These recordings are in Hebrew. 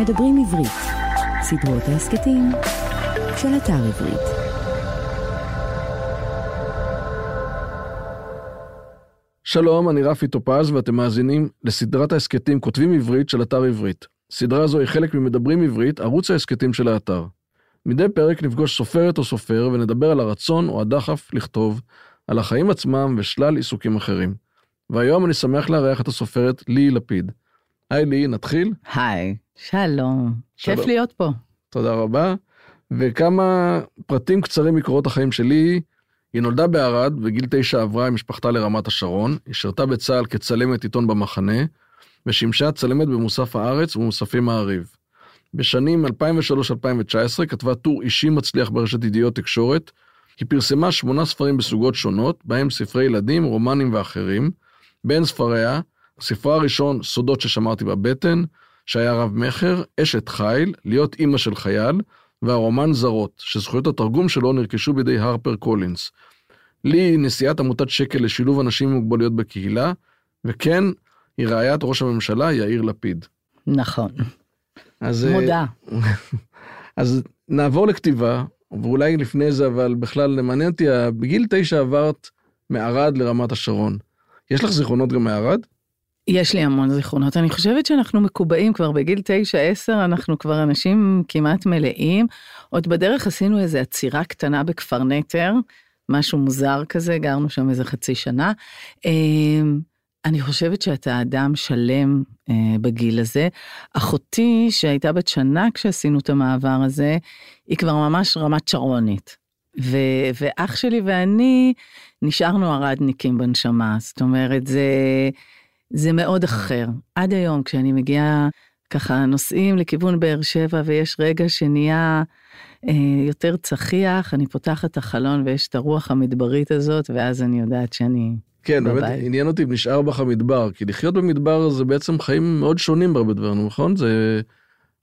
מדברים עברית, סדרות ההסכתים של אתר עברית. שלום, אני רפי טופז ואתם מאזינים לסדרת ההסכתים כותבים עברית של אתר עברית. סדרה זו היא חלק ממדברים עברית, ערוץ ההסכתים של האתר. מדי פרק נפגוש סופרת או סופר ונדבר על הרצון או הדחף לכתוב, על החיים עצמם ושלל עיסוקים אחרים. והיום אני שמח לארח את הסופרת לי לפיד. היי לי, נתחיל? היי, שלום. כיף להיות פה. תודה רבה. וכמה פרטים קצרים מקורות החיים שלי. היא נולדה בערד, בגיל תשע עברה עם משפחתה לרמת השרון, היא שירתה בצה"ל כצלמת עיתון במחנה, ושימשה צלמת במוסף הארץ ובמוספי מעריב. בשנים 2003-2019 כתבה טור אישי מצליח ברשת ידיעות תקשורת. היא פרסמה שמונה ספרים בסוגות שונות, בהם ספרי ילדים, רומנים ואחרים. בין ספריה, ספרה הראשון, סודות ששמרתי בבטן, שהיה רב מכר, אשת חיל, להיות אימא של חייל, והרומן זרות, שזכויות התרגום שלו נרכשו בידי הרפר קולינס. לי היא נשיאת עמותת שקל לשילוב אנשים עם מוגבלויות בקהילה, וכן, היא רעיית ראש הממשלה יאיר לפיד. נכון, אז, אה, מודה. אז נעבור לכתיבה, ואולי לפני זה, אבל בכלל מעניין אותי, בגיל תשע עברת מערד לרמת השרון. יש לך זיכרונות גם מערד? יש לי המון זיכרונות. אני חושבת שאנחנו מקובעים כבר בגיל 9-10, אנחנו כבר אנשים כמעט מלאים. עוד בדרך עשינו איזו עצירה קטנה בכפר נטר, משהו מוזר כזה, גרנו שם איזה חצי שנה. אמ, אני חושבת שאתה אדם שלם אה, בגיל הזה. אחותי, שהייתה בת שנה כשעשינו את המעבר הזה, היא כבר ממש רמת שרונית. ו- ואח שלי ואני נשארנו ערדניקים בנשמה, זאת אומרת, זה, זה מאוד אחר. עד היום, כשאני מגיעה, ככה נוסעים לכיוון באר שבע ויש רגע שנהיה אה, יותר צחיח, אני פותחת את החלון ויש את הרוח המדברית הזאת, ואז אני יודעת שאני כן, באמת בבית. עניין אותי אם נשאר בך המדבר, כי לחיות במדבר זה בעצם חיים מאוד שונים בהרבה דברים, נכון? זה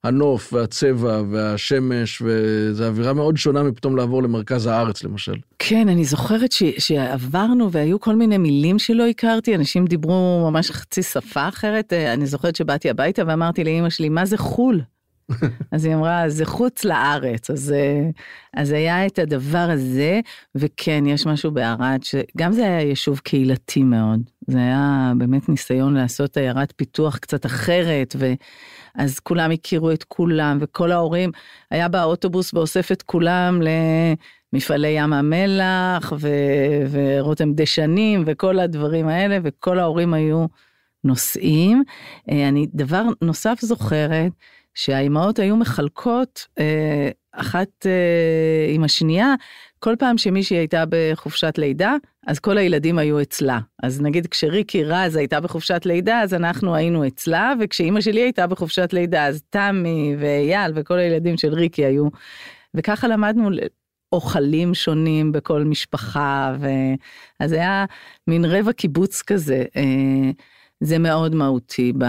הנוף והצבע והשמש, וזה אווירה מאוד שונה מפתאום לעבור למרכז הארץ למשל. כן, אני זוכרת ש, שעברנו והיו כל מיני מילים שלא הכרתי, אנשים דיברו ממש חצי שפה אחרת. אה, אני זוכרת שבאתי הביתה ואמרתי לאימא שלי, מה זה חו"ל? אז היא אמרה, זה חוץ לארץ. אז, אה, אז היה את הדבר הזה, וכן, יש משהו בערד, שגם זה היה יישוב קהילתי מאוד. זה היה באמת ניסיון לעשות עיירת פיתוח קצת אחרת, ואז כולם הכירו את כולם, וכל ההורים, היה באוטובוס ואוסף את כולם למפעלי ים המלח, ו- ורותם דשנים, וכל הדברים האלה, וכל ההורים היו נוסעים. אה, אני דבר נוסף זוכרת, שהאימהות היו מחלקות אה, אחת אה, עם השנייה, כל פעם שמישהי הייתה בחופשת לידה, אז כל הילדים היו אצלה. אז נגיד כשריקי רז הייתה בחופשת לידה, אז אנחנו היינו אצלה, וכשאימא שלי הייתה בחופשת לידה, אז תמי ואייל וכל הילדים של ריקי היו. וככה למדנו אוכלים שונים בכל משפחה, ו... אז היה מין רבע קיבוץ כזה. אה, זה מאוד מהותי, ב,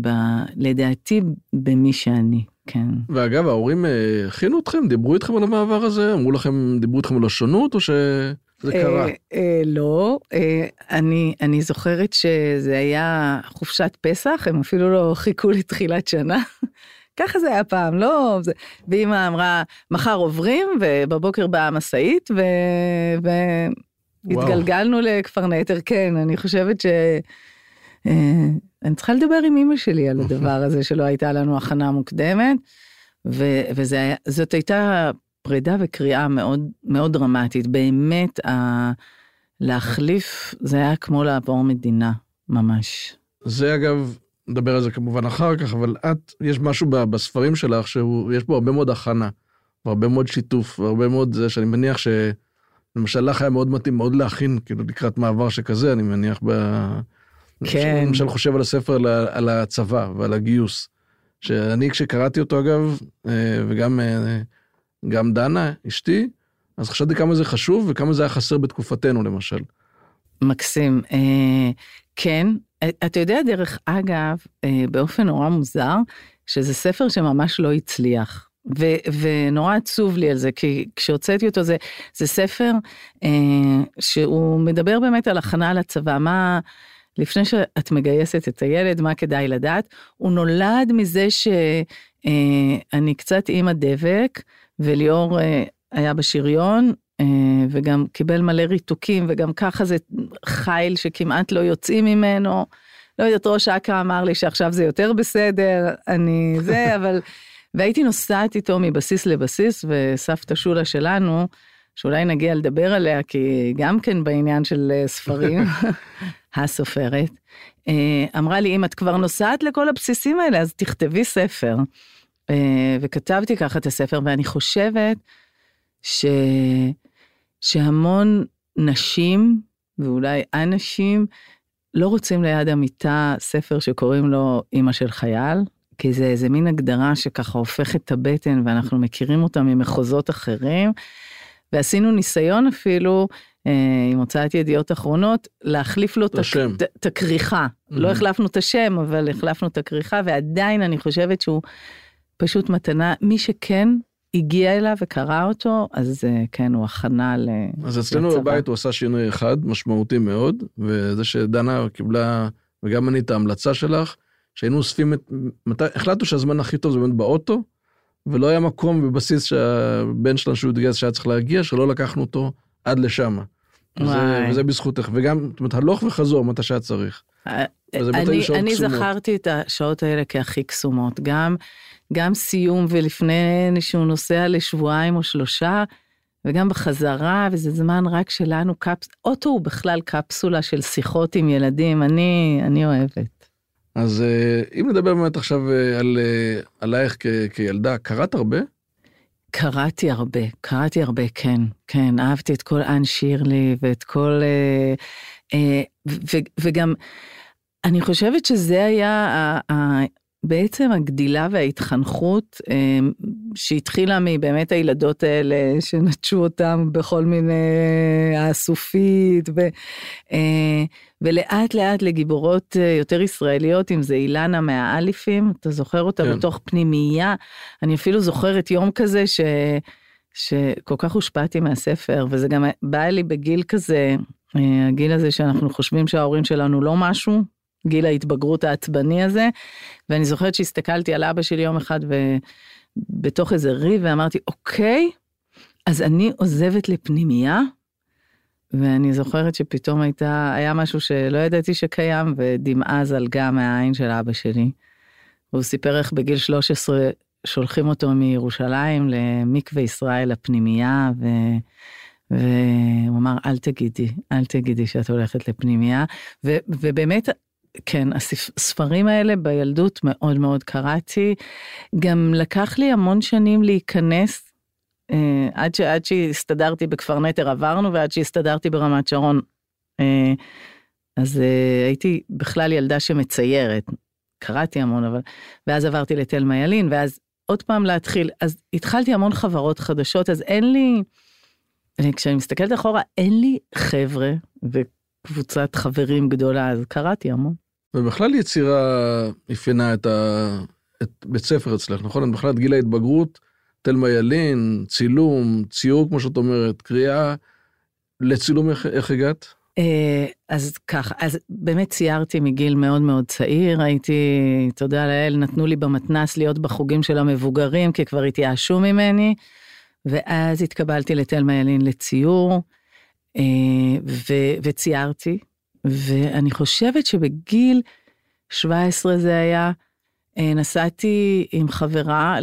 ב, לדעתי, במי שאני, כן. ואגב, ההורים אה, הכינו אתכם, דיברו איתכם על המעבר הזה? אמרו לכם, דיברו איתכם על השונות, או שזה קרה? אה, אה, לא, אה, אני, אני זוכרת שזה היה חופשת פסח, הם אפילו לא חיכו לתחילת שנה. ככה זה היה פעם, לא? זה... ואמא אמרה, מחר עוברים, ובבוקר באה המשאית, ו... והתגלגלנו לכפר נטר, כן, אני חושבת ש... אה, אני צריכה לדבר עם אמא שלי על הדבר הזה שלא הייתה לנו הכנה מוקדמת, וזאת הייתה פרידה וקריאה מאוד מאוד דרמטית. באמת, ה... להחליף זה היה כמו לעבור מדינה, ממש. זה אגב, נדבר על זה כמובן אחר כך, אבל את, יש משהו בספרים שלך שיש בו הרבה מאוד הכנה, והרבה מאוד שיתוף, והרבה מאוד זה שאני מניח ש... למשל לך היה מאוד מתאים מאוד להכין, כאילו לקראת מעבר שכזה, אני מניח ב... כן. אני למשל חושב על הספר על, הצבא ועל הגיוס. שאני כשקראתי אותו אגב, אה, וגם אה, גם דנה, אשתי, אז חשבתי כמה זה חשוב וכמה זה היה חסר בתקופתנו למשל. מקסים. אה, כן, אתה יודע, דרך אגב, באופן נורא מוזר, שזה ספר שממש לא הצליח. ו- ונורא עצוב לי על זה, כי כשהוצאתי אותו זה, זה ספר אה, שהוא מדבר באמת על הכנה לצבא, מה, לפני שאת מגייסת את הילד, מה כדאי לדעת? הוא נולד מזה שאני אה, קצת אימא דבק, וליאור אה, היה בשריון, אה, וגם קיבל מלא ריתוקים, וגם ככה זה חיל שכמעט לא יוצאים ממנו. לא יודעת, ראש אכ"א אמר לי שעכשיו זה יותר בסדר, אני זה, אבל... והייתי נוסעת איתו מבסיס לבסיס, וסבתא שולה שלנו, שאולי נגיע לדבר עליה, כי גם כן בעניין של ספרים, הסופרת, אה, אמרה לי, אם את כבר נוסעת לכל הבסיסים האלה, אז תכתבי ספר. אה, וכתבתי ככה את הספר, ואני חושבת ש... שהמון נשים, ואולי אנשים, לא רוצים ליד המיטה ספר שקוראים לו אימא של חייל, כי זה איזה מין הגדרה שככה הופכת את הבטן ואנחנו מכירים אותה ממחוזות אחרים. ועשינו ניסיון אפילו עם הוצאת ידיעות אחרונות להחליף לו את הכריכה. Mm-hmm. לא החלפנו את השם אבל החלפנו את הכריכה ועדיין אני חושבת שהוא פשוט מתנה מי שכן הגיע אליו וקרא אותו אז אה, כן הוא הכנה ל... אז אצלנו לצבא. בבית הוא עשה שינוי אחד משמעותי מאוד וזה שדנה קיבלה וגם אני את ההמלצה שלך שהיינו אוספים את מתי החלטנו שהזמן הכי טוב זה באמת באוטו. ולא היה מקום בבסיס שהבן שלנו שהוא התגייס שהיה צריך להגיע שלא לקחנו אותו עד לשם. וזה, וזה בזכותך וגם זאת אומרת הלוך וחזור מתי שהיה צריך. אה, אני, אני זכרתי את השעות האלה כהכי קסומות גם גם סיום ולפני שהוא נוסע לשבועיים או שלושה וגם בחזרה וזה זמן רק שלנו קפס אוטו הוא בכלל קפסולה של שיחות עם ילדים אני אני אוהבת. אז אה, אם נדבר באמת עכשיו אה, על עלייך כילדה, קראת הרבה? קראתי הרבה, קראתי הרבה, כן, כן, אהבתי את כל אן שירלי ואת כל... אה, אה, ו, וגם, אני חושבת שזה היה בעצם הגדילה וההתחנכות אה, שהתחילה מבאמת הילדות האלה שנטשו אותם בכל מיני האסופית ו, אה, ולאט לאט לגיבורות אה, יותר ישראליות אם זה אילנה מהאליפים אתה זוכר אותה כן. בתוך פנימייה אני אפילו זוכרת יום כזה ש, שכל כך הושפעתי מהספר וזה גם בא לי בגיל כזה הגיל הזה שאנחנו חושבים שההורים שלנו לא משהו גיל ההתבגרות העצבני הזה. ואני זוכרת שהסתכלתי על אבא שלי יום אחד ובתוך איזה ריב ואמרתי, אוקיי, אז אני עוזבת לפנימייה. ואני זוכרת שפתאום הייתה, היה משהו שלא ידעתי שקיים ודמעה זלגה מהעין של אבא שלי. הוא סיפר איך בגיל 13 שולחים אותו מירושלים למקווה ישראל הפנימייה ו... והוא אמר אל תגידי אל תגידי שאת הולכת לפנימייה ו, ובאמת כן, הספרים האלה בילדות מאוד מאוד קראתי. גם לקח לי המון שנים להיכנס, אה, עד, ש, עד שהסתדרתי בכפר נטר עברנו ועד שהסתדרתי ברמת שרון. אה, אז אה, הייתי בכלל ילדה שמציירת, קראתי המון, אבל... ואז עברתי לתלמה ילין, ואז עוד פעם להתחיל, אז התחלתי המון חברות חדשות, אז אין לי, כשאני מסתכלת אחורה, אין לי חבר'ה וקבוצת חברים גדולה, אז קראתי המון. ובכלל יצירה אפיינה את, ה... את בית ספר אצלך, נכון? בכלל את גיל ההתבגרות, תלמה ילין, צילום, ציור כמו שאת אומרת, קריאה. לצילום איך, איך הגעת? אה, אז ככה, אז באמת ציירתי מגיל מאוד מאוד צעיר, הייתי, תודה לאל, נתנו לי במתנס להיות בחוגים של המבוגרים, כי כבר התייאשו ממני, ואז התקבלתי לתלמה ילין לציור, אה, ו- וציירתי, ואני חושבת שבגיל 17 זה היה, אה, נסעתי עם חברה,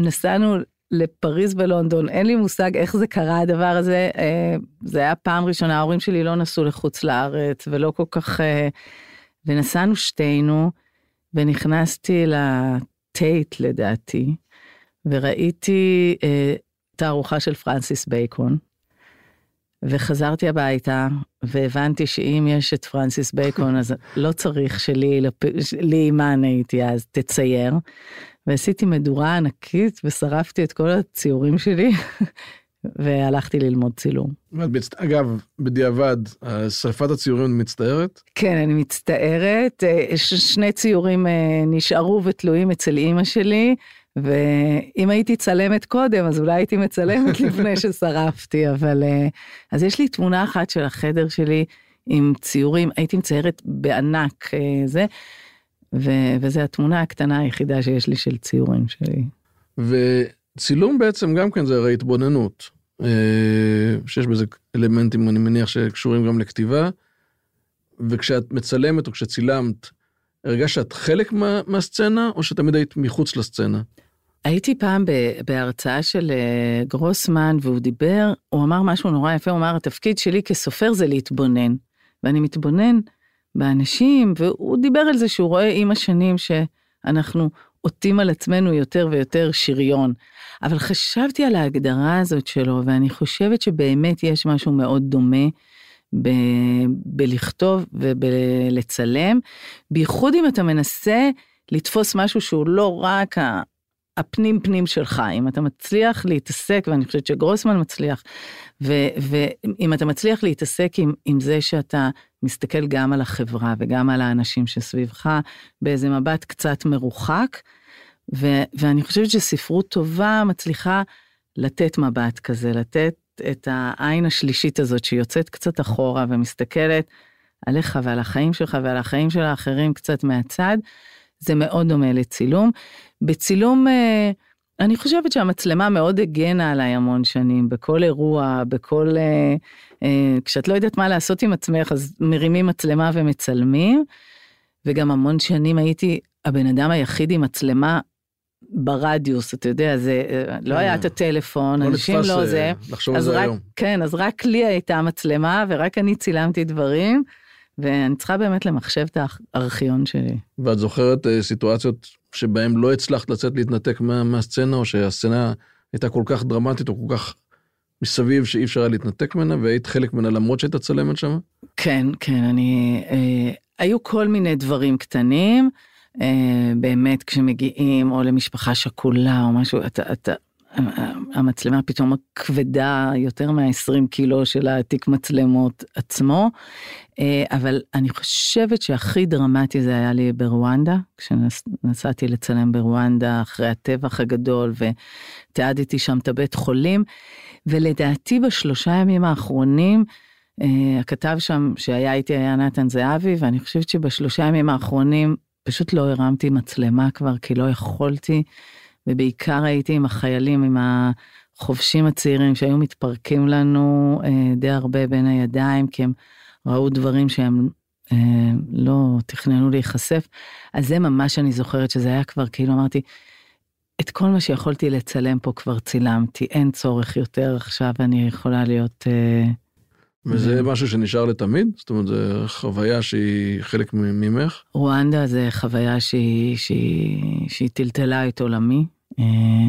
נסענו לפריז ולונדון, אין לי מושג איך זה קרה הדבר הזה, אה, זה היה פעם ראשונה, ההורים שלי לא נסעו לחוץ לארץ ולא כל כך, אה, ונסענו שתינו, ונכנסתי לטייט לדעתי, וראיתי תערוכה של פרנסיס בייקון. וחזרתי הביתה והבנתי שאם יש את פרנסיס בייקון אז לא צריך שליהיא, ליהיא מן הייתי אז, תצייר. ועשיתי מדורה ענקית ושרפתי את כל הציורים שלי והלכתי ללמוד צילום. אגב, בדיעבד, שרפת הציורים מצטערת? כן, אני מצטערת. אה, שני ציורים אה, נשארו ותלויים אצל אימא שלי. ואם הייתי צלמת קודם אז אולי הייתי מצלמת לפני ששרפתי אבל אה, אז יש לי תמונה אחת של החדר שלי עם ציורים, הייתי מציירת בענק אה, זה, ו, וזו התמונה הקטנה היחידה שיש לי של ציורים שלי. וצילום בעצם גם כן זה הרי התבוננות, אה, שיש בזה אלמנטים, אני מניח, שקשורים גם לכתיבה, וכשאת מצלמת או כשצילמת, הרגשת חלק מה, מהסצנה, או שתמיד היית מחוץ לסצנה? הייתי פעם בהרצאה של אה, גרוסמן והוא דיבר, הוא אמר משהו נורא יפה, הוא אמר התפקיד שלי כסופר זה להתבונן. ואני מתבונן באנשים, והוא דיבר על זה שהוא רואה עם השנים שאנחנו עוטים על עצמנו יותר ויותר שריון. אבל חשבתי על ההגדרה הזאת שלו, ואני חושבת שבאמת יש משהו מאוד דומה ב- בלכתוב ובלצלם, בייחוד אם אתה מנסה לתפוס משהו שהוא לא רק הפנים פנים שלך, אם אתה מצליח להתעסק, ואני חושבת שגרוסמן מצליח, ואם אתה מצליח להתעסק עם, עם זה שאתה מסתכל גם על החברה וגם על האנשים שסביבך באיזה מבט קצת מרוחק, ו, ואני חושבת שספרות טובה מצליחה לתת מבט כזה, לתת את העין השלישית הזאת שיוצאת קצת אחורה ומסתכלת עליך ועל החיים שלך ועל החיים של האחרים קצת מהצד. זה מאוד דומה לצילום. בצילום, אה, אני חושבת שהמצלמה מאוד הגנה עליי המון שנים, בכל אירוע, בכל... אה, אה, כשאת לא יודעת מה לעשות עם עצמך, אז מרימים מצלמה ומצלמים. וגם המון שנים הייתי הבן אדם היחיד עם מצלמה ברדיוס, אתה יודע, זה לא היה את הטלפון, לא אנשים לא זה. לחשוב על זה היום. כן, אז רק לי הייתה מצלמה ורק אני צילמתי דברים, ואני צריכה באמת למחשב את הארכיון שלי. ואת זוכרת סיטואציות שבהן לא הצלחת לצאת להתנתק מה, מהסצנה, או שהסצנה הייתה כל כך דרמטית או כל כך מסביב שאי אפשר היה להתנתק ממנה, והיית חלק ממנה למרות שהיית צלמת שם? כן, כן, אני... אה, היו כל מיני דברים קטנים, אה, באמת כשמגיעים או למשפחה שכולה או משהו, אתה, אתה, המצלמה פתאום כבדה יותר מה-20 קילו של התיק מצלמות עצמו, אה, אבל אני חושבת שהכי דרמטי זה היה לי ברואנדה, כשנסעתי לצלם ברואנדה אחרי הטבח הגדול ותיעדתי שם את הבית חולים, ולדעתי בשלושה ימים האחרונים, אה, הכתב שם שהיה איתי היה נתן זהבי, ואני חושבת שבשלושה ימים האחרונים פשוט לא הרמתי מצלמה כבר, כי לא יכולתי. ובעיקר הייתי עם החיילים, עם החובשים הצעירים שהיו מתפרקים לנו אה, די הרבה בין הידיים, כי הם ראו דברים שהם אה, לא תכננו להיחשף. אז זה ממש אני זוכרת שזה היה כבר, כאילו אמרתי, את כל מה שיכולתי לצלם פה כבר צילמתי, אין צורך יותר עכשיו, אני יכולה להיות... אה, וזה משהו שנשאר לתמיד? זאת אומרת, זו חוויה שהיא חלק ממך? רואנדה זה חוויה שהיא, שהיא, שהיא טלטלה את עולמי. אה,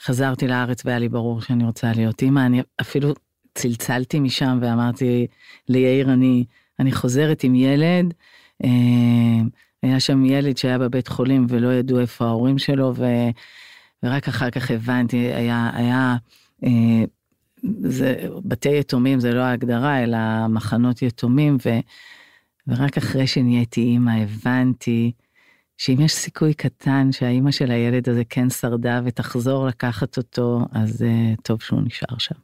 חזרתי לארץ והיה לי ברור שאני רוצה להיות אימא, אני אפילו צלצלתי משם ואמרתי ליאיר, אני, אני חוזרת עם ילד. אה, היה שם ילד שהיה בבית חולים ולא ידעו איפה ההורים שלו, ו, ורק אחר כך הבנתי, היה, היה, אה, זה, בתי יתומים זה לא ההגדרה, אלא מחנות יתומים, ו, ורק אחרי שנהייתי אימא הבנתי שאם יש סיכוי קטן שהאימא של הילד הזה כן שרדה ותחזור לקחת אותו, אז uh, טוב שהוא נשאר שם.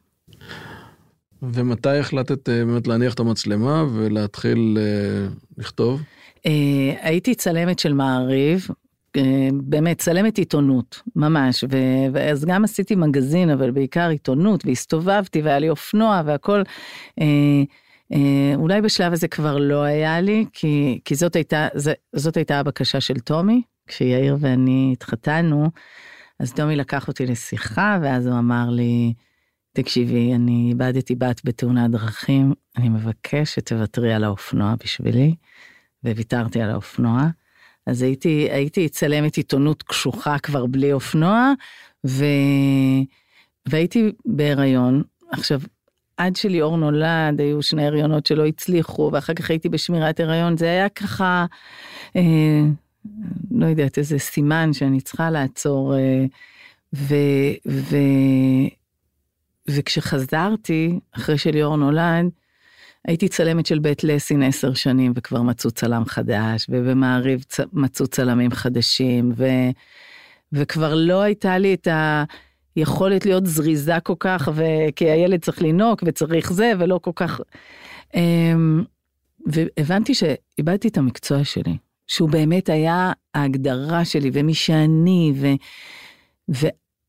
ומתי החלטת uh, באמת להניח את המצלמה ולהתחיל uh, לכתוב? Uh, הייתי צלמת של מעריב, באמת צלמת עיתונות, ממש, ו- ואז גם עשיתי מגזין, אבל בעיקר עיתונות, והסתובבתי והיה לי אופנוע והכל. אה, אולי בשלב הזה כבר לא היה לי, כי, כי זאת, הייתה, זאת הייתה הבקשה של טומי, כשיאיר ואני התחתנו, אז טומי לקח אותי לשיחה, ואז הוא אמר לי, תקשיבי, אני איבדתי בת בתאונת דרכים, אני מבקש שתוותרי על האופנוע בשבילי, וויתרתי על האופנוע. אז הייתי, הייתי צלמת עיתונות קשוחה כבר בלי אופנוע, ו... והייתי בהיריון. עכשיו, עד שליאור נולד, היו שני הריונות שלא הצליחו, ואחר כך הייתי בשמירת הריון, זה היה ככה, אה, לא יודעת, איזה סימן שאני צריכה לעצור. אה, ו, ו, וכשחזרתי, אחרי שליאור נולד, הייתי צלמת של בית לסין עשר שנים, וכבר מצאו צלם חדש, ובמעריב צ... מצאו צלמים חדשים, ו... וכבר לא הייתה לי את ה... יכולת להיות זריזה כל כך, וכי הילד צריך לנהוג וצריך זה, ולא כל כך... אמ, והבנתי שאיבדתי את המקצוע שלי, שהוא באמת היה ההגדרה שלי ומי שאני, ו, ו,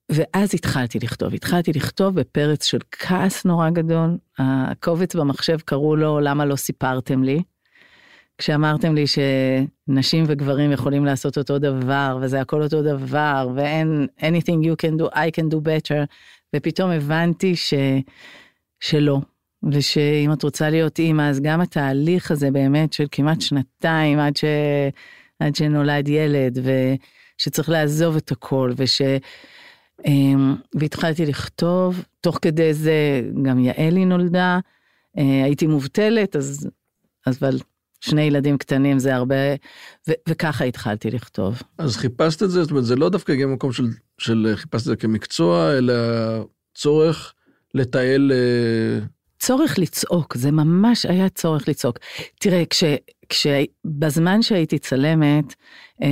ואז התחלתי לכתוב. התחלתי לכתוב בפרץ של כעס נורא גדול. הקובץ במחשב קראו לו למה לא סיפרתם לי. כשאמרתם לי שנשים וגברים יכולים לעשות אותו דבר וזה הכל אותו דבר ואין anything you can do I can do better ופתאום הבנתי ש, שלא. ושאם את רוצה להיות אימא אז גם התהליך הזה באמת של כמעט שנתיים עד, ש, עד שנולד ילד ושצריך לעזוב את הכל וש... אמ, והתחלתי לכתוב תוך כדי זה גם יעלי נולדה אה, הייתי מובטלת אז אבל שני ילדים קטנים זה הרבה, ו- וככה התחלתי לכתוב. אז חיפשת את זה, זאת אומרת, זה לא דווקא הגיע ממקום של, של חיפשת את זה כמקצוע, אלא צורך לתעל... אה, צורך לצעוק, זה ממש היה צורך לצעוק. תראה, כש, כש, בזמן שהייתי צלמת, אה,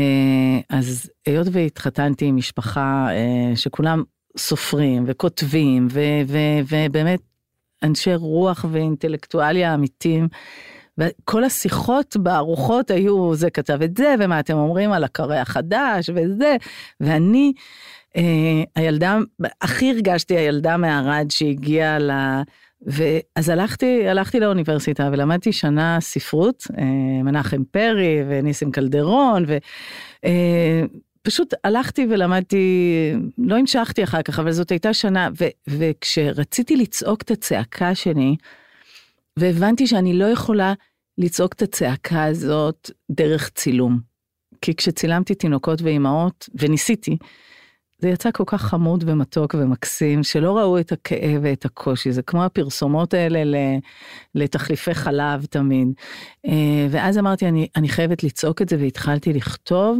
אז היות והתחתנתי עם משפחה אה, שכולם סופרים וכותבים, ו, ו, ובאמת אנשי רוח ואינטלקטואליה אמיתים, וכל השיחות בארוחות היו, זה כתב את זה, ומה אתם אומרים על הקרא החדש, וזה, ואני, אה, הילדה, הכי הרגשתי הילדה מערד שהגיעה ל... ואז הלכתי, הלכתי לאוניברסיטה ולמדתי שנה ספרות, אה, מנחם פרי וניסים קלדרון, ופשוט אה, הלכתי ולמדתי, לא המשכתי אחר כך, אבל זאת הייתה שנה, ו, וכשרציתי לצעוק את הצעקה שלי, והבנתי שאני לא יכולה לצעוק את הצעקה הזאת דרך צילום. כי כשצילמתי תינוקות ואימהות, וניסיתי, זה יצא כל כך חמוד ומתוק ומקסים, שלא ראו את הכאב ואת הקושי, זה כמו הפרסומות האלה לתחליפי חלב תמיד. אה, ואז אמרתי, אני, אני חייבת לצעוק את זה, והתחלתי לכתוב,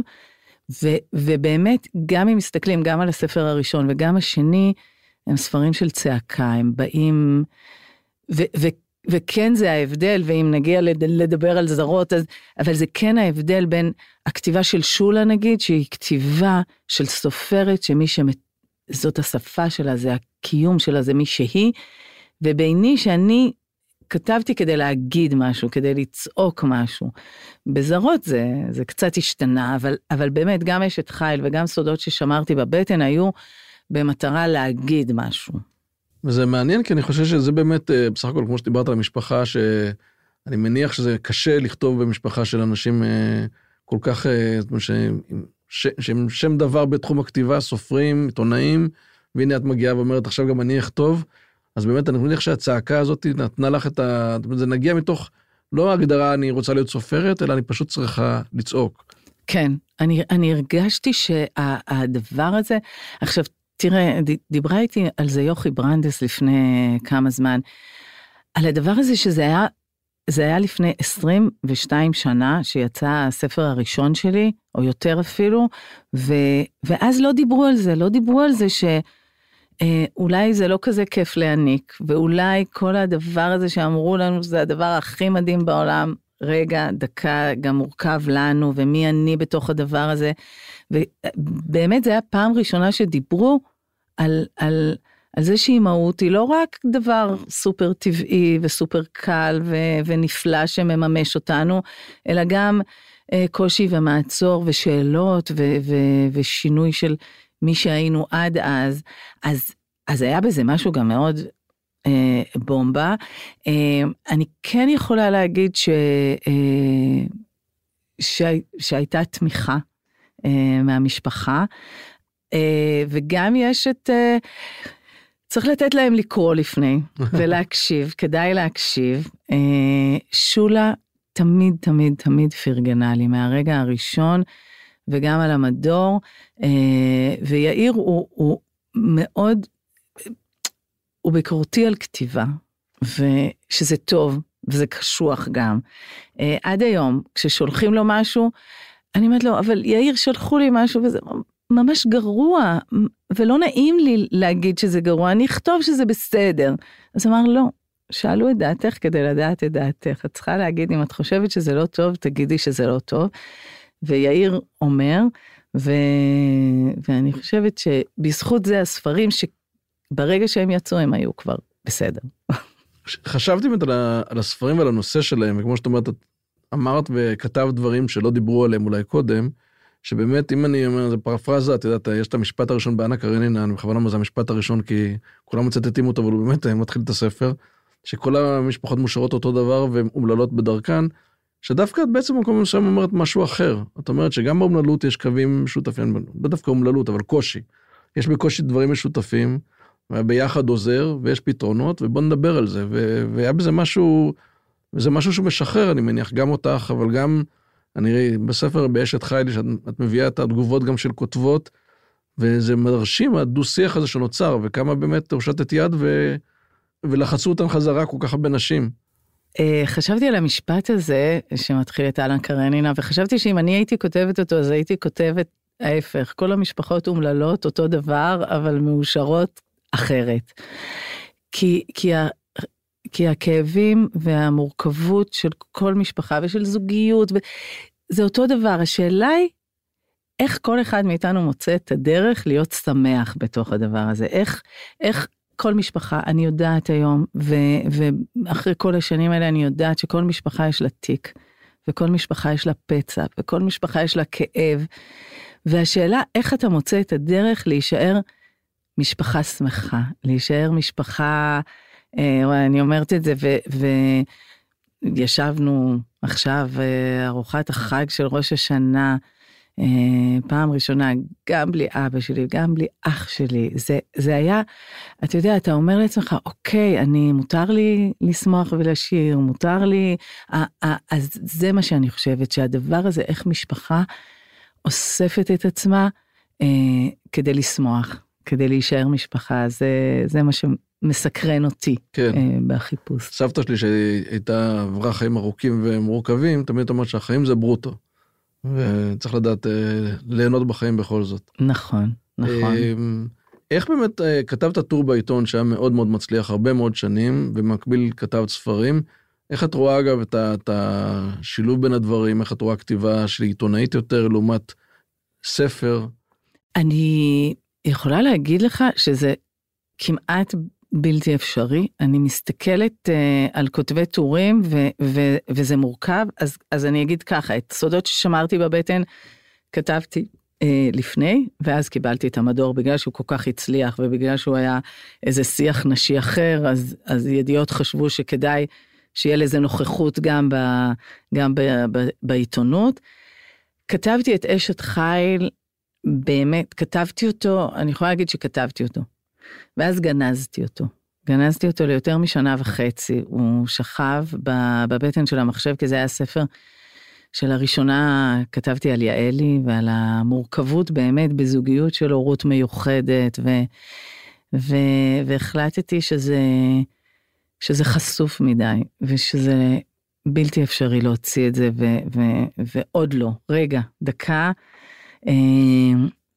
ו, ובאמת, גם אם מסתכלים גם על הספר הראשון וגם השני, הם ספרים של צעקה, הם באים, ו, ו, וכן זה ההבדל, ואם נגיע לדבר על זרות, אז, אבל זה כן ההבדל בין הכתיבה של שולה נגיד, שהיא כתיבה של סופרת, שמי שמת... זאת השפה שלה, זה הקיום שלה, זה מי שהיא, וביני שאני כתבתי כדי להגיד משהו, כדי לצעוק משהו. בזרות זה, זה קצת השתנה, אבל, אבל באמת גם אשת חיל וגם סודות ששמרתי בבטן היו במטרה להגיד משהו. וזה מעניין כי אני חושב שזה באמת אה, בסך הכל כמו שדיברת על המשפחה שאני מניח שזה קשה לכתוב במשפחה של אנשים אה, כל כך אה, שהם שם דבר בתחום הכתיבה סופרים עיתונאים והנה את מגיעה ואומרת עכשיו גם אני אכתוב אז באמת אני מניח שהצעקה הזאת נתנה לך את ה... זה נגיע מתוך לא הגדרה אני רוצה להיות סופרת אלא אני פשוט צריכה לצעוק. כן, אני, אני הרגשתי שהדבר הזה, עכשיו תראה, דיברה איתי על זה יוכי ברנדס לפני כמה זמן, על הדבר הזה שזה היה, זה היה לפני 22 שנה שיצא הספר הראשון שלי, או יותר אפילו, ו, ואז לא דיברו על זה, לא דיברו על זה שאולי אה, זה לא כזה כיף להעניק, ואולי כל הדבר הזה שאמרו לנו זה הדבר הכי מדהים בעולם, רגע, דקה, גם מורכב לנו, ומי אני בתוך הדבר הזה. ובאמת זה היה פעם ראשונה שדיברו על, על, על זה שאימהות היא לא רק דבר סופר טבעי וסופר קל ו, ונפלא שמממש אותנו, אלא גם אה, קושי ומעצור ושאלות ו, ו, ושינוי של מי שהיינו עד אז. אז, אז היה בזה משהו גם מאוד אה, בומבה. אה, אני כן יכולה להגיד ש, אה, ש, שהייתה תמיכה אה, מהמשפחה. אה, וגם יש את... אה, צריך לתת להם לקרוא לפני ולהקשיב, כדאי להקשיב. אה, שולה תמיד תמיד תמיד פרגנה לי מהרגע הראשון וגם על המדור, ויאיר הוא, הוא מאוד, הוא ביקורתי על כתיבה, ושזה טוב וזה קשוח גם. עד היום, כששולחים לו משהו, אני אומרת לו, אבל יאיר שלחו לי משהו וזה ממש גרוע, ולא נעים לי להגיד שזה גרוע, אני אכתוב שזה בסדר. אז אמר, לא, שאלו את דעתך כדי לדעת את דעתך. את צריכה להגיד, אם את חושבת שזה לא טוב, תגידי שזה לא טוב. ויאיר אומר, ו... ואני חושבת שבזכות זה הספרים שברגע שהם יצאו הם היו כבר בסדר. באמת על, על הספרים ועל הנושא שלהם, וכמו שאת אומרת, את אמרת וכתבת דברים שלא דיברו עליהם אולי קודם, שבאמת, אם אני אומר, זה פרפרזה, את יודעת, יש את המשפט הראשון באנה קרנינה, אני בכוונה אומר, זה המשפט הראשון, כי כולם מצטטים אותו, אבל הוא באמת מתחיל את הספר, שכל המשפחות מאושרות אותו דבר והן אומללות בדרכן, שדווקא את בעצם במקום מסוים אומרת משהו אחר. את אומרת שגם באומללות יש קווים משותפים, לא דווקא אומללות, אבל קושי. יש בקושי דברים משותפים, וביחד עוזר, ויש פתרונות, ובוא נדבר על זה. והיה בזה משהו, וזה משהו שמשחרר, אני מניח, גם אותך, אבל גם, אני בספר באשת חיילי, שאת מביאה את התגובות גם של כותבות, וזה מרשים, הדו-שיח הזה שנוצר, וכמה באמת הושטת יד ו... ולחצו אותם חזרה כל כך הרבה נשים. אה, חשבתי על המשפט הזה שמתחיל את אהלן קרנינה, וחשבתי שאם אני הייתי כותבת אותו, אז הייתי כותבת ההפך, כל המשפחות אומללות אותו דבר, אבל מאושרות אחרת. כי, כי, כי הכאבים והמורכבות של כל משפחה ושל זוגיות, זה אותו דבר, השאלה היא, איך כל אחד מאיתנו מוצא את הדרך להיות שמח בתוך הדבר הזה, איך, איך כל משפחה, אני יודעת היום, ו, ואחרי כל השנים האלה אני יודעת שכל משפחה יש לה תיק, וכל משפחה יש לה פצע, וכל משפחה יש לה כאב, והשאלה איך אתה מוצא את הדרך להישאר משפחה שמחה, להישאר משפחה, אני אומרת את זה, וישבנו עכשיו אה, ארוחת החג של ראש השנה, אה, פעם ראשונה, גם בלי אבא שלי, גם בלי אח שלי, זה, זה היה, אתה יודע, אתה אומר לעצמך, אוקיי, אני, מותר לי לשמוח ולשיר, מותר לי, אז זה מה שאני חושבת, שהדבר הזה, איך משפחה אוספת את עצמה אה, כדי לשמוח, כדי להישאר משפחה, זה, זה מה שמסקרן אותי כן. אה, בחיפוש. סבתא שלי שהייתה עברה חיים ארוכים ומורכבים, תמיד אומרת שהחיים זה ברוטו. וצריך לדעת אה, ליהנות בחיים בכל זאת. נכון, נכון. אה, איך באמת אה, כתבת טור בעיתון שהיה מאוד מאוד מצליח הרבה מאוד שנים, ובמקביל כתבת ספרים. איך את רואה אגב את השילוב בין הדברים, איך את רואה כתיבה של עיתונאית יותר לעומת ספר? אני יכולה להגיד לך שזה כמעט בלתי אפשרי. אני מסתכלת uh, על כותבי טורים ו- ו- וזה מורכב, אז, אז אני אגיד ככה, את סודות ששמרתי בבטן כתבתי uh, לפני, ואז קיבלתי את המדור בגלל שהוא כל כך הצליח ובגלל שהוא היה איזה שיח נשי אחר, אז, אז ידיעות חשבו שכדאי שיהיה לזה נוכחות גם, ב, גם ב, ב, בעיתונות. כתבתי את אשת חיל, באמת, כתבתי אותו, אני יכולה להגיד שכתבתי אותו. ואז גנזתי אותו. גנזתי אותו ליותר משנה וחצי, הוא שכב בבטן של המחשב, כי זה היה ספר שלראשונה כתבתי על יעלי ועל המורכבות באמת בזוגיות של הורות מיוחדת, ו, ו, והחלטתי שזה, שזה חשוף מדי, ושזה בלתי אפשרי להוציא את זה, ו, ו, ועוד לא. רגע, דקה.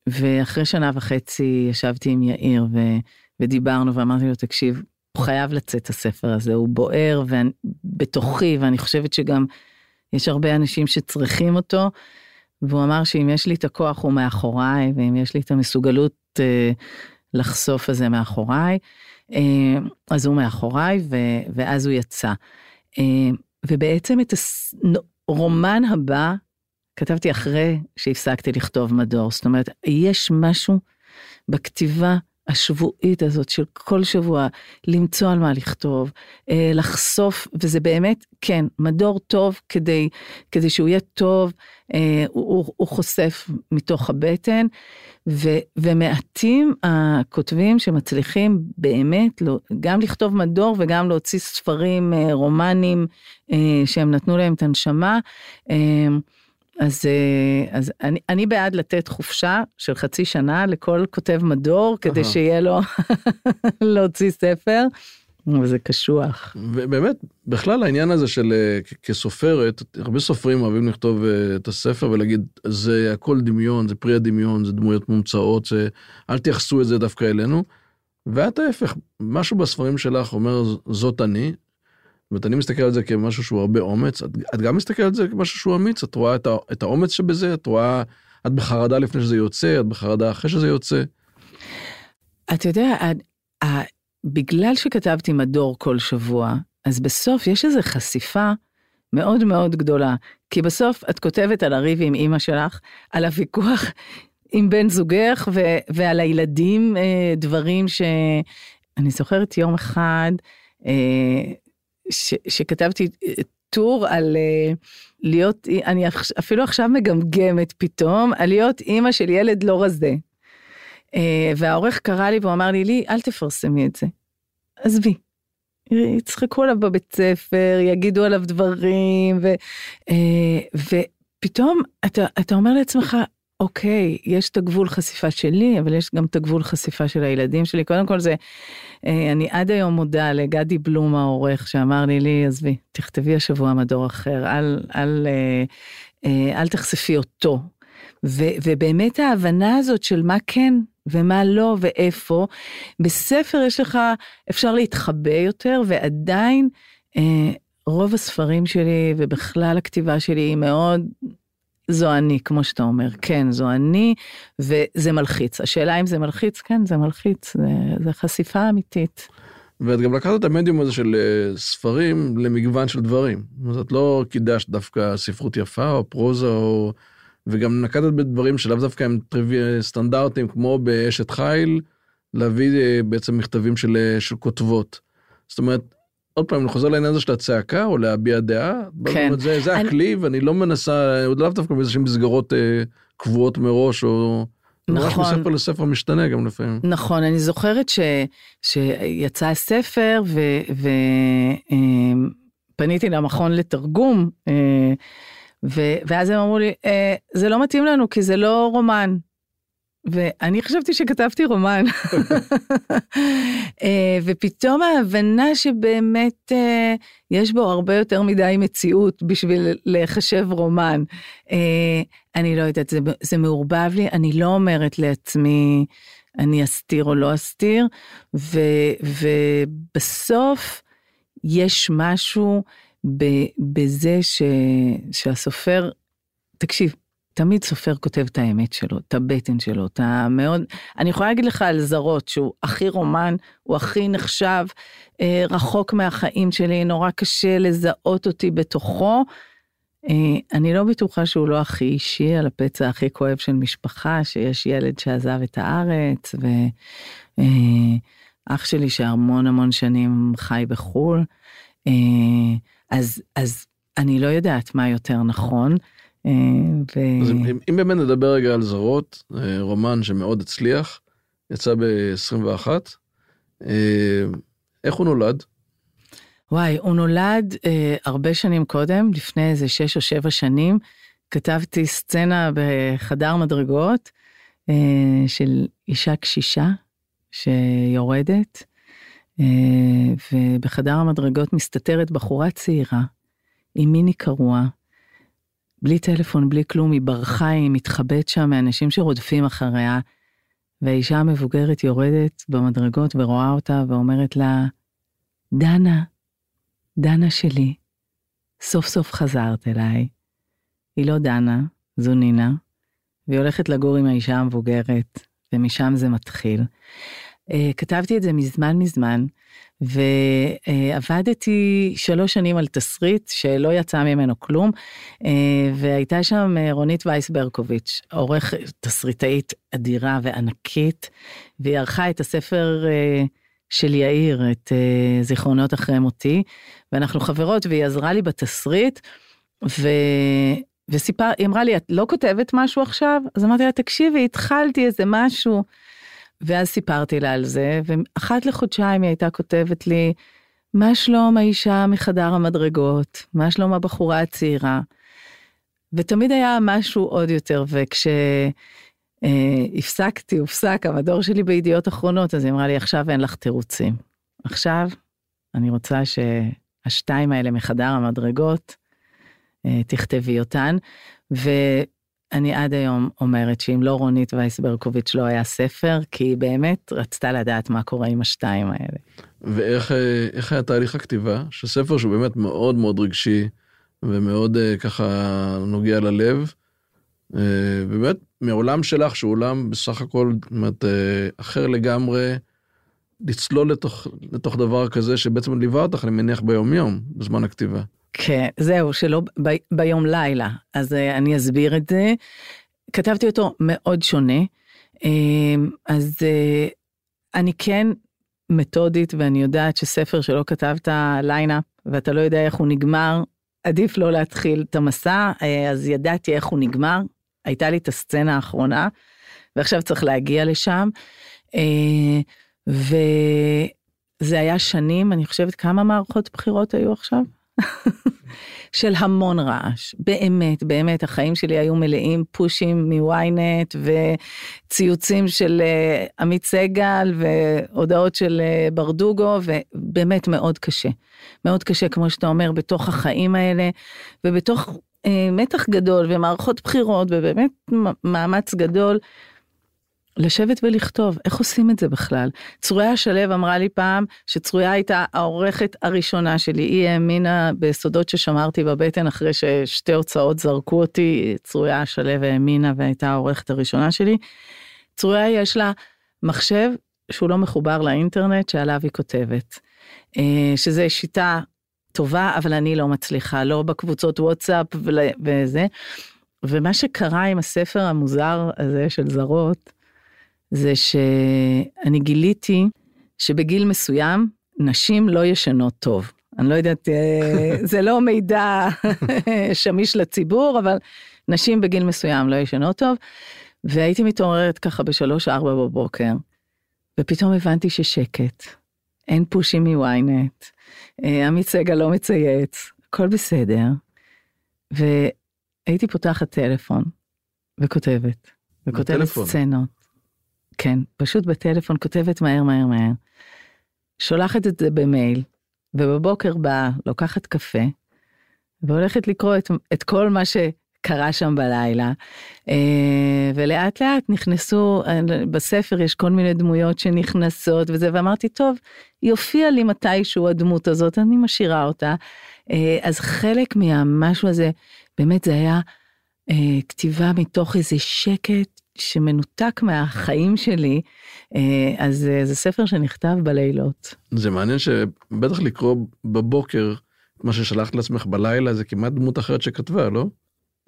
ואחרי שנה וחצי ישבתי עם יאיר ו, ודיברנו ואמרתי לו, תקשיב, הוא חייב לצאת הספר הזה, הוא בוער בתוכי, ואני חושבת שגם יש הרבה אנשים שצריכים אותו. והוא אמר שאם יש לי את הכוח הוא מאחוריי, ואם יש לי את המסוגלות אה, לחשוף את זה מאחוריי, אה, אז הוא מאחוריי, ו, ואז הוא יצא. אה, ובעצם את הרומן הבא כתבתי אחרי שהפסקתי לכתוב מדור, זאת אומרת, יש משהו בכתיבה השבועית הזאת של כל שבוע, למצוא על מה לכתוב, אה, לחשוף, וזה באמת, כן, מדור טוב כדי, כדי שהוא יהיה טוב, אה, הוא, הוא חושף מתוך הבטן, ו, ומעטים הכותבים שמצליחים באמת לא, גם לכתוב מדור וגם להוציא ספרים אה, רומנים שהם נתנו להם את הנשמה. אז, אה, אז אני, אני בעד לתת חופשה של חצי שנה לכל כותב מדור, כדי שיהיה לו להוציא ספר, וזה קשוח. ובאמת, בכלל העניין הזה של אה, כסופרת, הרבה סופרים אוהבים לכתוב אה, את הספר ולהגיד, זה הכל דמיון, זה פרי הדמיון, זה דמויות מומצאות, זה, אל תייחסו את זה דווקא אלינו. ואת ההפך, משהו בספרים שלך אומר, זאת אני, אומרת, אני מסתכל על זה כמשהו שהוא הרבה אומץ, את, את גם מסתכלת על זה כמשהו שהוא אמיץ, את רואה את, ה, את האומץ שבזה, את רואה, את בחרדה לפני שזה יוצא, את בחרדה אחרי שזה יוצא. אתה יודע, בגלל שכתבתי מדור כל שבוע, אז בסוף יש איזו חשיפה מאוד מאוד גדולה. כי בסוף את כותבת על הריב עם אימא שלך, על הוויכוח עם בן זוגך ו- ועל הילדים, אה, דברים ש... אני זוכרת יום אחד אה, ש- שכתבתי טור על אה, להיות, אני אפילו עכשיו מגמגמת פתאום, על להיות אימא של ילד לא רזה. אה, והעורך קרא לי והוא אמר לי, לי, אל תפרסמי את זה. עזבי. יצחקו עליו בבית ספר, יגידו עליו דברים, ו, אה, ופתאום אתה, אתה אומר לעצמך, אוקיי, יש את הגבול חשיפה שלי, אבל יש גם את הגבול חשיפה של הילדים שלי. קודם כל זה, אה, אני עד היום מודה לגדי בלום העורך, שאמר לי, לי, עזבי, תכתבי השבוע מדור אחר, אל, אל, אל, אל תחשפי אותו. ו, ובאמת ההבנה הזאת של מה כן ומה לא ואיפה. בספר יש לך, אפשר להתחבא יותר, ועדיין אה, רוב הספרים שלי ובכלל הכתיבה שלי היא מאוד זו אני, כמו שאתה אומר. כן, זו אני, וזה מלחיץ. השאלה אם זה מלחיץ, כן, זה מלחיץ, זה, זה חשיפה אמיתית. ואת גם לקחת את המדיום הזה של אה, ספרים למגוון של דברים. זאת אומרת, לא קידשת דווקא ספרות יפה או פרוזה או וגם נקטת בדברים שלאו דווקא הם טריווי סטנדרטים, כמו באשת חיל, להביא אה, בעצם מכתבים של, אה, של כותבות. זאת אומרת, עוד פעם, אני חוזר לעניין הזה של הצעקה, או להביע דעה, כן. זה, זה אני... הכלי, ואני לא מנסה, עוד לאו דווקא באיזשהן מסגרות אה, קבועות מראש, או... נכון. ממש מספר לספר משתנה גם לפעמים. נכון, אני זוכרת ש, שיצא הספר, ופניתי אה, למכון לתרגום, אה, ו- ואז הם אמרו לי, אה, זה לא מתאים לנו כי זה לא רומן. ואני חשבתי שכתבתי רומן. אה, ופתאום ההבנה שבאמת אה, יש בו הרבה יותר מדי מציאות בשביל להיחשב רומן. אה, אני לא יודעת, זה, זה מעורבב לי, אני לא אומרת לעצמי, אני אסתיר או לא אסתיר, ו- ובסוף יש משהו, בזה ש, שהסופר, תקשיב, תמיד סופר כותב את האמת שלו, את הבטן שלו, את המאוד, אני יכולה להגיד לך על זרות שהוא הכי רומן, הוא הכי נחשב, אה, רחוק מהחיים שלי, נורא קשה לזהות אותי בתוכו. אה, אני לא בטוחה שהוא לא הכי אישי על הפצע הכי כואב של משפחה, שיש ילד שעזב את הארץ, ואח אה, שלי שהמון המון שנים חי בחו"ל. אה, אז, אז אני לא יודעת מה יותר נכון. אה, ו... אז אם, אם באמת נדבר רגע על זרות, אה, רומן שמאוד הצליח, יצא ב-21, אה, איך הוא נולד? וואי, הוא נולד אה, הרבה שנים קודם, לפני איזה שש או שבע שנים, כתבתי סצנה בחדר מדרגות אה, של אישה קשישה שיורדת, אה, ובחדר המדרגות מסתתרת בחורה צעירה עם מיני קרוע, בלי טלפון, בלי כלום, היא ברחה, היא מתחבאת שם מאנשים שרודפים אחריה, והאישה המבוגרת יורדת במדרגות ורואה אותה ואומרת לה, דנה, דנה שלי, סוף סוף חזרת אליי. היא לא דנה, זו נינה, והיא הולכת לגור עם האישה המבוגרת, ומשם זה מתחיל. אה, כתבתי את זה מזמן מזמן, ועבדתי שלוש שנים על תסריט שלא יצא ממנו כלום, אה, והייתה שם אה, רונית וייס ברקוביץ', עורך תסריטאית אדירה וענקית, והיא ערכה את הספר של יאיר, את זיכרונות אחרי מותי, ואנחנו חברות והיא עזרה לי בתסריט, ו... וסיפר, היא אמרה לי, את לא כותבת משהו עכשיו? אז אמרתי לה, תקשיבי, התחלתי איזה משהו. ואז סיפרתי לה על זה, ואחת לחודשיים היא הייתה כותבת לי, מה שלום האישה מחדר המדרגות? מה שלום הבחורה הצעירה? ותמיד היה משהו עוד יותר, וכשהפסקתי, אה, הופסק המדור שלי בידיעות אחרונות, אז היא אמרה לי, עכשיו אין לך תירוצים. עכשיו אני רוצה שהשתיים האלה מחדר המדרגות, אה, תכתבי אותן. ו... אני עד היום אומרת שאם לא רונית וייס ברקוביץ' לא היה ספר, כי היא באמת רצתה לדעת מה קורה עם השתיים האלה. ואיך היה תהליך הכתיבה של ספר שהוא באמת מאוד מאוד רגשי ומאוד אה, ככה נוגע ללב. אה, באמת מעולם שלך שהוא עולם בסך הכל זאת אה, אחר לגמרי לצלול לתוך, לתוך דבר כזה שבעצם ליווה אותך, אני מניח, ביומיום, בזמן הכתיבה. כן, זהו, שלא ב, ביום לילה. אז אה, אני אסביר את זה. כתבתי אותו מאוד שונה. אה, אז אה, אני כן מתודית, ואני יודעת שספר שלא כתבת lineup, ואתה לא יודע איך הוא נגמר, עדיף לא להתחיל את המסע, אז ידעתי איך הוא נגמר. הייתה לי את הסצנה האחרונה, ועכשיו צריך להגיע לשם. וזה היה שנים, אני חושבת כמה מערכות בחירות היו עכשיו? של המון רעש, באמת, באמת, החיים שלי היו מלאים פושים מוויינט וציוצים של uh, עמית סגל והודעות של uh, ברדוגו, ובאמת מאוד קשה. מאוד קשה, כמו שאתה אומר, בתוך החיים האלה, ובתוך uh, מתח גדול ומערכות בחירות, ובאמת מאמץ גדול. לשבת ולכתוב, איך עושים את זה בכלל? צרויה שלו אמרה לי פעם שצרויה הייתה העורכת הראשונה שלי, היא האמינה בסודות ששמרתי בבטן אחרי ששתי הוצאות זרקו אותי, צרויה שלו האמינה והייתה העורכת הראשונה שלי. צרויה יש לה מחשב שהוא לא מחובר לאינטרנט שעליו היא כותבת, אה, שזה שיטה טובה אבל אני לא מצליחה, לא בקבוצות וואטסאפ וזה. ומה שקרה עם הספר המוזר הזה של זרות, זה שאני גיליתי שבגיל מסוים נשים לא ישנות טוב. אני לא יודעת, אה, זה לא מידע שמיש לציבור, אבל נשים בגיל מסוים לא ישנות טוב. והייתי מתעוררת ככה בשלוש ארבע בבוקר, ופתאום הבנתי ששקט, אין פושים מוויינט, אה, עמית סגל לא מצייץ, הכל בסדר. והייתי פותחת טלפון וכותבת, וכותבת. סצנות. כן, פשוט בטלפון כותבת מהר מהר מהר. שולחת את זה במייל, ובבוקר באה, לוקחת קפה, והולכת לקרוא את, את כל מה שקרה שם בלילה. אה, ולאט לאט נכנסו, בספר יש כל מיני דמויות שנכנסות וזה, ואמרתי, טוב, היא הופיעה לי מתישהו הדמות הזאת, אני משאירה אותה. אה, אז חלק מהמשהו הזה, באמת זה היה אה, כתיבה מתוך איזה שקט שמנותק מהחיים שלי, אה, אז אה, זה ספר שנכתב בלילות. זה מעניין שבטח לקרוא בבוקר מה ששלחת לעצמך בלילה זה כמעט דמות אחרת שכתבה, לא?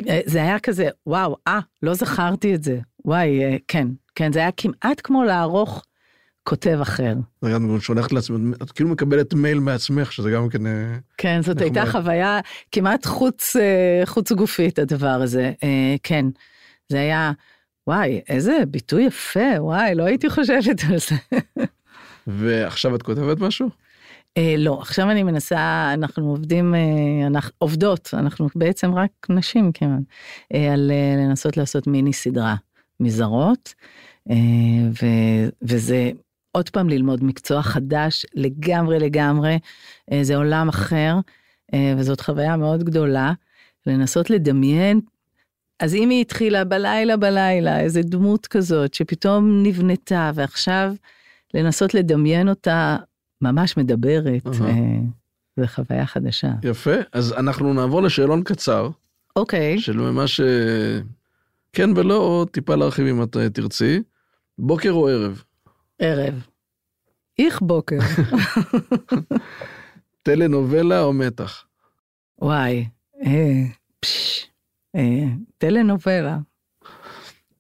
אה, זה היה כזה, וואו, אה, לא זכרתי את זה. וואי, כן, כן, זה היה כמעט כמו לערוך כותב אחר. זה גם שולחת לעצמך, את כאילו מקבלת מייל מעצמך, שזה גם כן... כן, זאת הייתה חוויה כמעט חוץ, חוץ גופית, הדבר הזה. כן, זה היה... וואי, איזה ביטוי יפה, וואי, לא הייתי חושבת על זה. ועכשיו את כותבת משהו? אה, לא, עכשיו אני מנסה, אנחנו עובדים, אה, אנחנו עובדות, אנחנו בעצם רק נשים כמעט, אה, על אה, לנסות לעשות מיני סדרה מזרות, אה, ו, וזה עוד פעם ללמוד מקצוע חדש לגמרי לגמרי, אה, זה עולם אחר, אה, וזאת חוויה מאוד גדולה, לנסות לדמיין אז אם היא התחילה בלילה בלילה, איזה דמות כזאת שפתאום נבנתה, ועכשיו לנסות לדמיין אותה ממש מדברת, uh-huh. זה חוויה חדשה. יפה, אז אנחנו נעבור לשאלון קצר. אוקיי. אוקיי. של ממש כן ולא, או טיפה להרחיב אם את תרצי. בוקר או ערב? ערב. איך בוקר. טלנובלה או מתח? וואי, אה, פשש. אה, טלנובלה.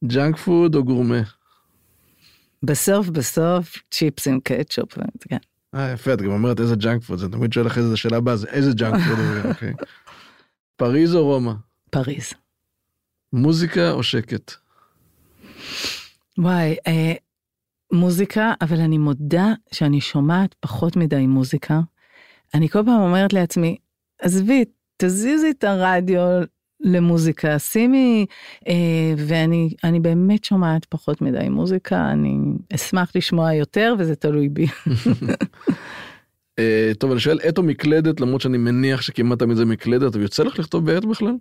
ג'אנק פוד או גורמה? בסוף בסוף צ'יפס עם קטשופ. כן. אה יפה את גם אומרת איזה ג'אנק פוד זה תמיד שואל אחרי זה שאלה הבאה זה איזה ג'אנק פוד. אוקיי. פריז או רומא? פריז. מוזיקה או שקט? וואי, אה, מוזיקה, אבל אני מודה שאני שומעת פחות מדי מוזיקה. אני כל פעם אומרת לעצמי, עזבי, תזיזי את הרדיו למוזיקה, שימי, אה, ואני אני באמת שומעת פחות מדי מוזיקה, אני אשמח לשמוע יותר וזה תלוי בי. אה, טוב, אני שואל, עט או מקלדת, למרות שאני מניח שכמעט תמיד זה מקלדת, אבל יוצא לך לכתוב בעט בכלל?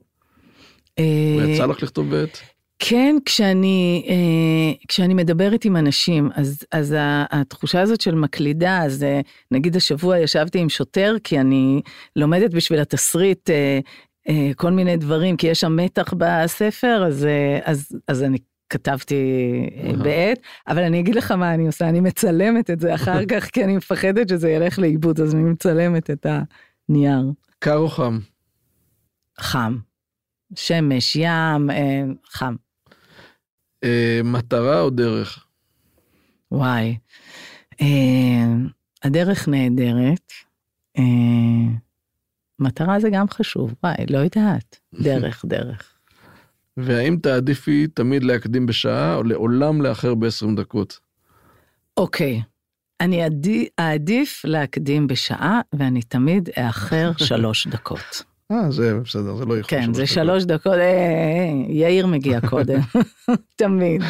אה, יצא לך לכתוב בעט? כן, כשאני, אה, כשאני מדברת עם אנשים, אז, אז התחושה הזאת של מקלידה, אז אה, נגיד השבוע ישבתי עם שוטר, כי אני לומדת בשביל התסריט אה, כל מיני דברים, כי יש שם מתח בספר, אז, אה, אז, אז אני כתבתי אה. בעט, אבל אני אגיד לך מה אני עושה, אני מצלמת את זה אחר כך, כי אני מפחדת שזה ילך לאיבוד, אז אני מצלמת את הנייר. קר או חם? חם. שמש, ים, אה, חם. אה, מטרה או דרך? וואי. אה, הדרך נהדרת. אה, מטרה זה גם חשוב, וואי, לא יודעת. דרך, דרך. והאם תעדיפי תמיד להקדים בשעה או לעולם לאחר ב-20 דקות? אוקיי, אני עדי- אעדיף להקדים בשעה, ואני תמיד אאחר שלוש דקות. אה, זה בסדר, זה לא יכול כן, זה שלוש דקות, אה, אה, יאיר מגיע קודם, תמיד.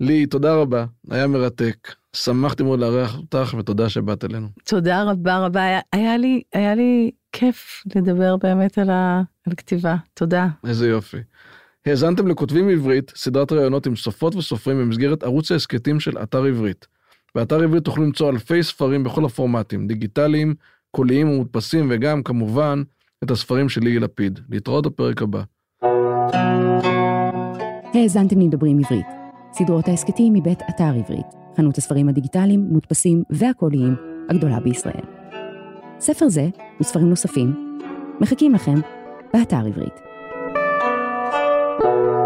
לי, תודה רבה, היה מרתק. שמחתי מאוד לארח אותך ותודה שבאת אלינו. תודה רבה רבה, היה- היה לי, היה לי כיף לדבר באמת על ה- על כתיבה, תודה. איזה יופי. האזנתם לכותבים עברית, סדרת ראיונות עם סופרות וסופרים במסגרת ערוץ ההסכתים של אתר עברית. באתר עברית תוכלו למצוא אלפי ספרים בכל הפורמטים, דיגיטליים, קוליים ומודפסים, וגם, כמובן, את הספרים של ליהי לפיד. להתראות בפרק הבא. האזנתם לדברים עברית. סדרות ההסכתים מבית אתר עברית, חנות הספרים הדיגיטליים, מודפסים והקוליים הגדולה בישראל. ספר זה וספרים נוספים מחכים לכם באתר עברית. thank you